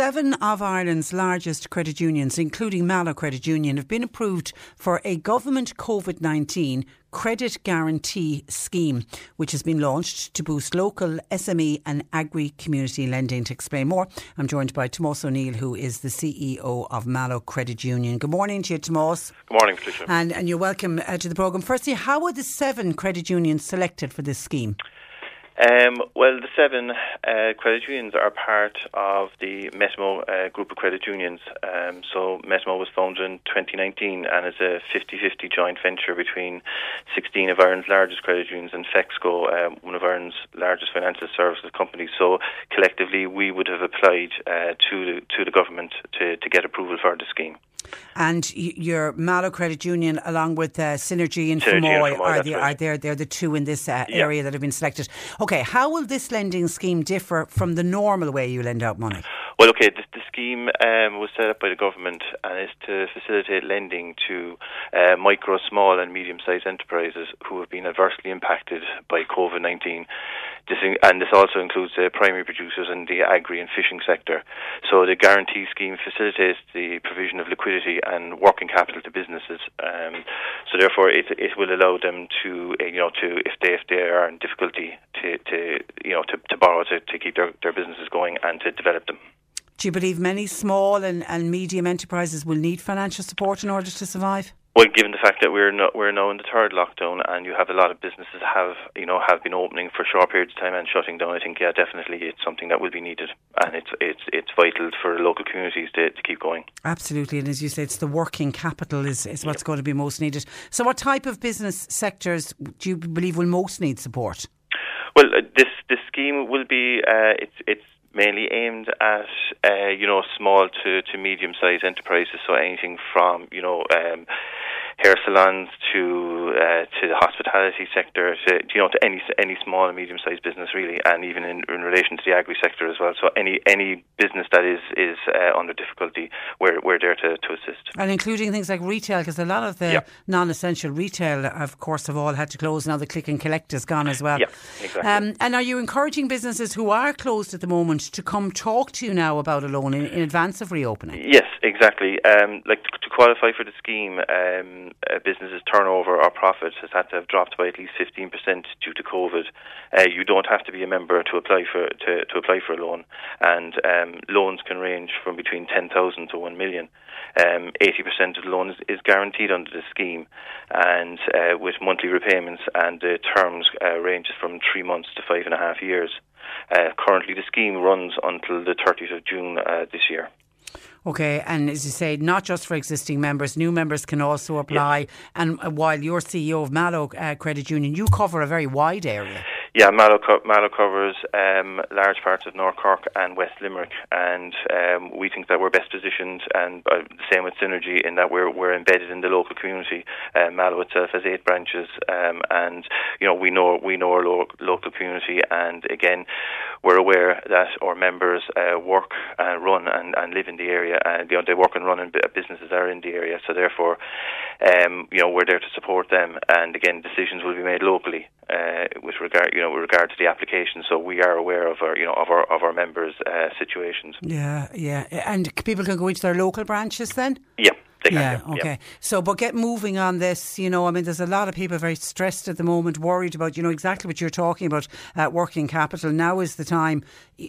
Seven of Ireland's largest credit unions, including Mallow Credit Union, have been approved for a government COVID 19 credit guarantee scheme, which has been launched to boost local SME and agri community lending. To explain more, I'm joined by Tomás O'Neill, who is the CEO of Mallow Credit Union. Good morning to you, Tomás. Good morning, Patricia. And, and you're welcome uh, to the programme. Firstly, how were the seven credit unions selected for this scheme? Um, well, the seven uh, credit unions are part of the Metamo uh, group of credit unions. Um, so Metamo was founded in 2019 and is a 50-50 joint venture between 16 of Ireland's largest credit unions and Fexco, um, one of Ireland's largest financial services companies. So collectively, we would have applied uh, to the to the government to, to get approval for the scheme. And your Mallow Credit Union, along with uh, Synergy and Fermoy, are, the, right. are there? They're the two in this uh, Yeah. area that have been selected. Okay, how will this lending scheme differ from the normal way you lend out money? Well, okay, the, the scheme um, was set up by the government and is to facilitate lending to uh, micro, small, and medium-sized enterprises who have been adversely impacted by COVID-19. This, in- and this also includes the primary producers in the agri and fishing sector. So the guarantee scheme facilitates the provision of liquidity and working capital to businesses. Um, so therefore, it, it will allow them to, uh, you know, to if they if they are in difficulty, to, to you know, to, to borrow to, to keep their, their businesses going and to develop them. Do you believe many small and, and medium enterprises will need financial support in order to survive? Well, given the fact that we're no, we're now in the third lockdown, and you have a lot of businesses have you know have been opening for short periods of time and shutting down, I think yeah, definitely it's something that will be needed, and it's it's it's vital for local communities to, to keep going. Absolutely, and as you say, it's the working capital is, is what's going to be most needed. So, what type of business sectors do you believe will most need support? Well, uh, this this scheme will be uh, it's it's mainly aimed at uh, you know small to, to medium sized enterprises. So anything from you know um, hair salons to uh, to the hospitality sector, to you know to any any small and medium sized business really, and even in, in relation to the agri sector as well. So any any business that is is uh, under difficulty, we're we're there to, to assist. And including things like retail, because a lot of the Yeah. non essential retail, of course, have all had to close. Now the click and collect is gone as well. Yeah, exactly. Um, and are you encouraging businesses who are closed at the moment to come talk to you now about a loan in, in advance of reopening? Yes, exactly. Um, like to, to qualify for the scheme, um, a business's turnover or profit has had to have dropped by at least fifteen percent due to COVID. Uh, you don't have to be a member to apply for to, to apply for a loan, and um, loans can range from between ten thousand to one million. Um, Eighty percent of the loan is, is guaranteed under the scheme, and uh, with monthly repayments, and the terms uh, ranges from three months to five and a half years. Uh, currently, the scheme runs until the 30th of June uh, this year. Okay, and as you say, not just for existing members, new members can also apply. And uh, while you're CEO of Mallow uh, Credit Union, you cover a very wide area. Yeah, Mallow, co- Mallow covers um, large parts of North Cork and West Limerick, and um, we think that we're best positioned, and uh, the same with Synergy, in that we're we're embedded in the local community. Uh, Mallow itself has eight branches, um, and you know we know we know our lo- local community, and again, we're aware that our members uh, work and run and, and live in the area, and you know they work and run bu- businesses are in the area, so therefore, um, you know we're there to support them, and again, decisions will be made locally uh, with regard, you know, with regard to the application. So we are aware of our, you know, of our of our members' uh, situations. Yeah, yeah. And people can go into their local branches then? Yeah, They can, yeah, yeah, okay. yeah. So, but get moving on this. You know, I mean, there's a lot of people very stressed at the moment, worried about, you know, exactly what you're talking about, uh, working capital. Now is the time.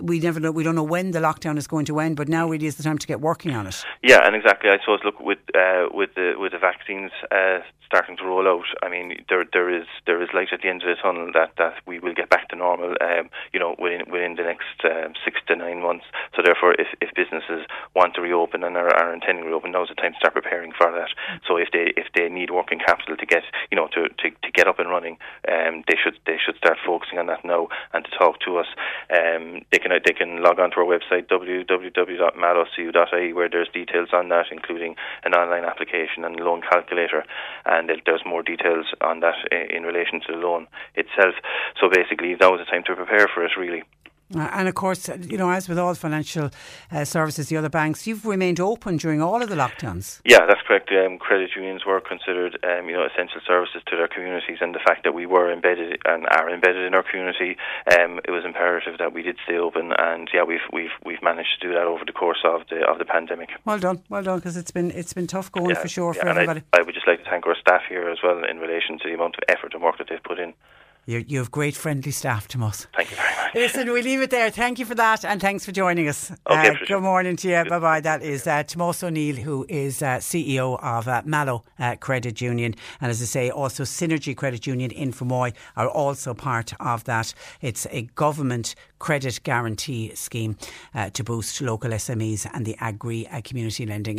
We never know. We don't know when the lockdown is going to end, but now really is the time to get working on it. Yeah, and exactly. I suppose look with uh, with the with the vaccines uh, starting to roll out. I mean, there there is there is light at the end of the tunnel that, that we will get back to normal. Um, you know, within within the next um, six to nine months. So therefore, if, if businesses want to reopen and are, are intending to reopen, now's the time to start preparing for that. So if they if they need working capital to get you know to, to, to get up and running, um, they should they should start focusing on that now and to talk to us. Um, they can they can log on to our website www.mallowcu.ie where there's details on that, including an online application and loan calculator, and there's more details on that in relation to the loan itself. So basically, now is the time to prepare for it. Really. Uh, and of course, you know, as with all financial uh, services, the other banks, you've remained open during all of the lockdowns. Yeah, that's correct. Um, credit unions were considered, um, you know, essential services to their communities, and the fact that we were embedded and are embedded in our community, um, it was imperative that we did stay open. And yeah, we've we've we've managed to do that over the course of the of the pandemic. Well done, well done, because it's been it's been tough going yeah, for sure yeah, for everybody. I, I would just like to thank our staff here as well in relation to the amount of effort and work that they've put in. You, you have great friendly staff, Tomas. Thank you very much. Listen, we leave it there. Thank you for that, and thanks for joining us. Okay, uh, sure. Good morning to you. Bye bye. That is uh, Tomas O'Neill, who is uh, CEO of uh, Mallow uh, Credit Union, and as I say, also Synergy Credit Union in Fermoy are also part of that. It's a government credit guarantee scheme uh, to boost local SMEs and the agri uh, community lending.